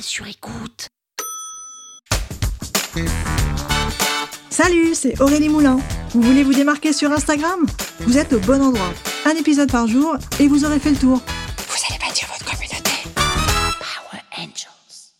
Sur écoute. Salut, c'est Aurélie Moulin. Vous voulez vous démarquer sur Instagram? Vous êtes au bon endroit. Un épisode par jour et vous aurez fait le tour. Vous allez bâtir votre communauté. Power Angels.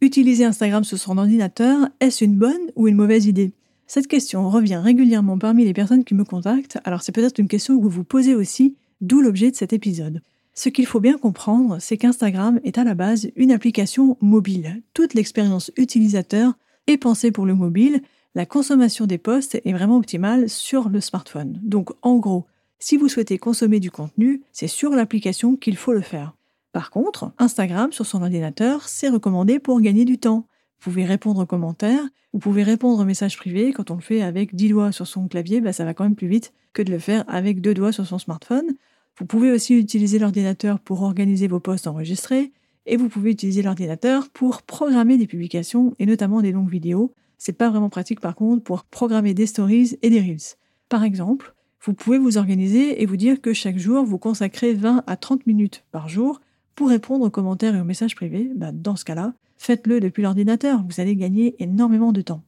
Utiliser Instagram sur son ordinateur, est-ce une bonne ou une mauvaise idée? Cette question revient régulièrement parmi les personnes qui me contactent, alors c'est peut-être une question que vous vous posez aussi, d'où l'objet de cet épisode. Ce qu'il faut bien comprendre, c'est qu'Instagram est à la base une application mobile. Toute l'expérience utilisateur est pensée pour le mobile la consommation des posts est vraiment optimale sur le smartphone. Donc en gros, si vous souhaitez consommer du contenu, c'est sur l'application qu'il faut le faire. Par contre, Instagram sur son ordinateur, c'est recommandé pour gagner du temps. Vous pouvez répondre aux commentaires, vous pouvez répondre aux messages privés. Quand on le fait avec 10 doigts sur son clavier, bah, ça va quand même plus vite que de le faire avec deux doigts sur son smartphone. Vous pouvez aussi utiliser l'ordinateur pour organiser vos posts enregistrés et vous pouvez utiliser l'ordinateur pour programmer des publications et notamment des longues vidéos c'est pas vraiment pratique par contre pour programmer des stories et des reels. Par exemple, vous pouvez vous organiser et vous dire que chaque jour vous consacrez 20 à 30 minutes par jour pour répondre aux commentaires et aux messages privés. Bah, dans ce cas-là, faites-le depuis l'ordinateur, vous allez gagner énormément de temps.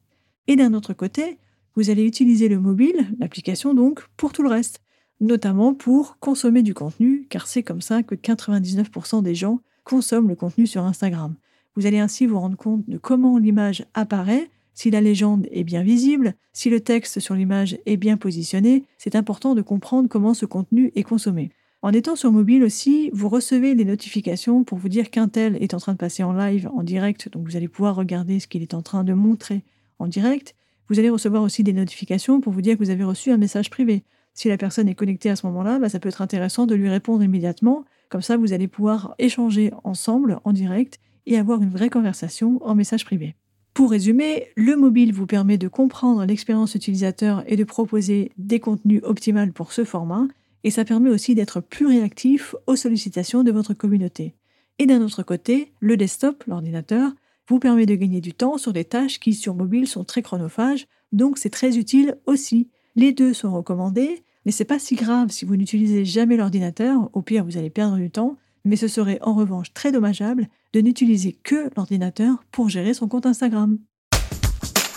Et d'un autre côté, vous allez utiliser le mobile, l'application donc, pour tout le reste, notamment pour consommer du contenu, car c'est comme ça que 99% des gens consomment le contenu sur Instagram. Vous allez ainsi vous rendre compte de comment l'image apparaît, si la légende est bien visible, si le texte sur l'image est bien positionné, c'est important de comprendre comment ce contenu est consommé. En étant sur mobile aussi, vous recevez les notifications pour vous dire qu'un tel est en train de passer en live, en direct, donc vous allez pouvoir regarder ce qu'il est en train de montrer en direct. Vous allez recevoir aussi des notifications pour vous dire que vous avez reçu un message privé. Si la personne est connectée à ce moment-là, bah, ça peut être intéressant de lui répondre immédiatement. Comme ça, vous allez pouvoir échanger ensemble en direct et avoir une vraie conversation en message privé. Pour résumer, le mobile vous permet de comprendre l'expérience utilisateur et de proposer des contenus optimaux pour ce format, et ça permet aussi d'être plus réactif aux sollicitations de votre communauté. Et d'un autre côté, le desktop, l'ordinateur, vous permet de gagner du temps sur des tâches qui sur mobile sont très chronophages, donc c'est très utile aussi. Les deux sont recommandés, mais c'est pas si grave si vous n'utilisez jamais l'ordinateur, au pire vous allez perdre du temps, mais ce serait en revanche très dommageable de n'utiliser que l'ordinateur pour gérer son compte Instagram.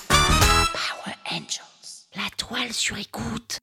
Power Angels, la toile sur écoute.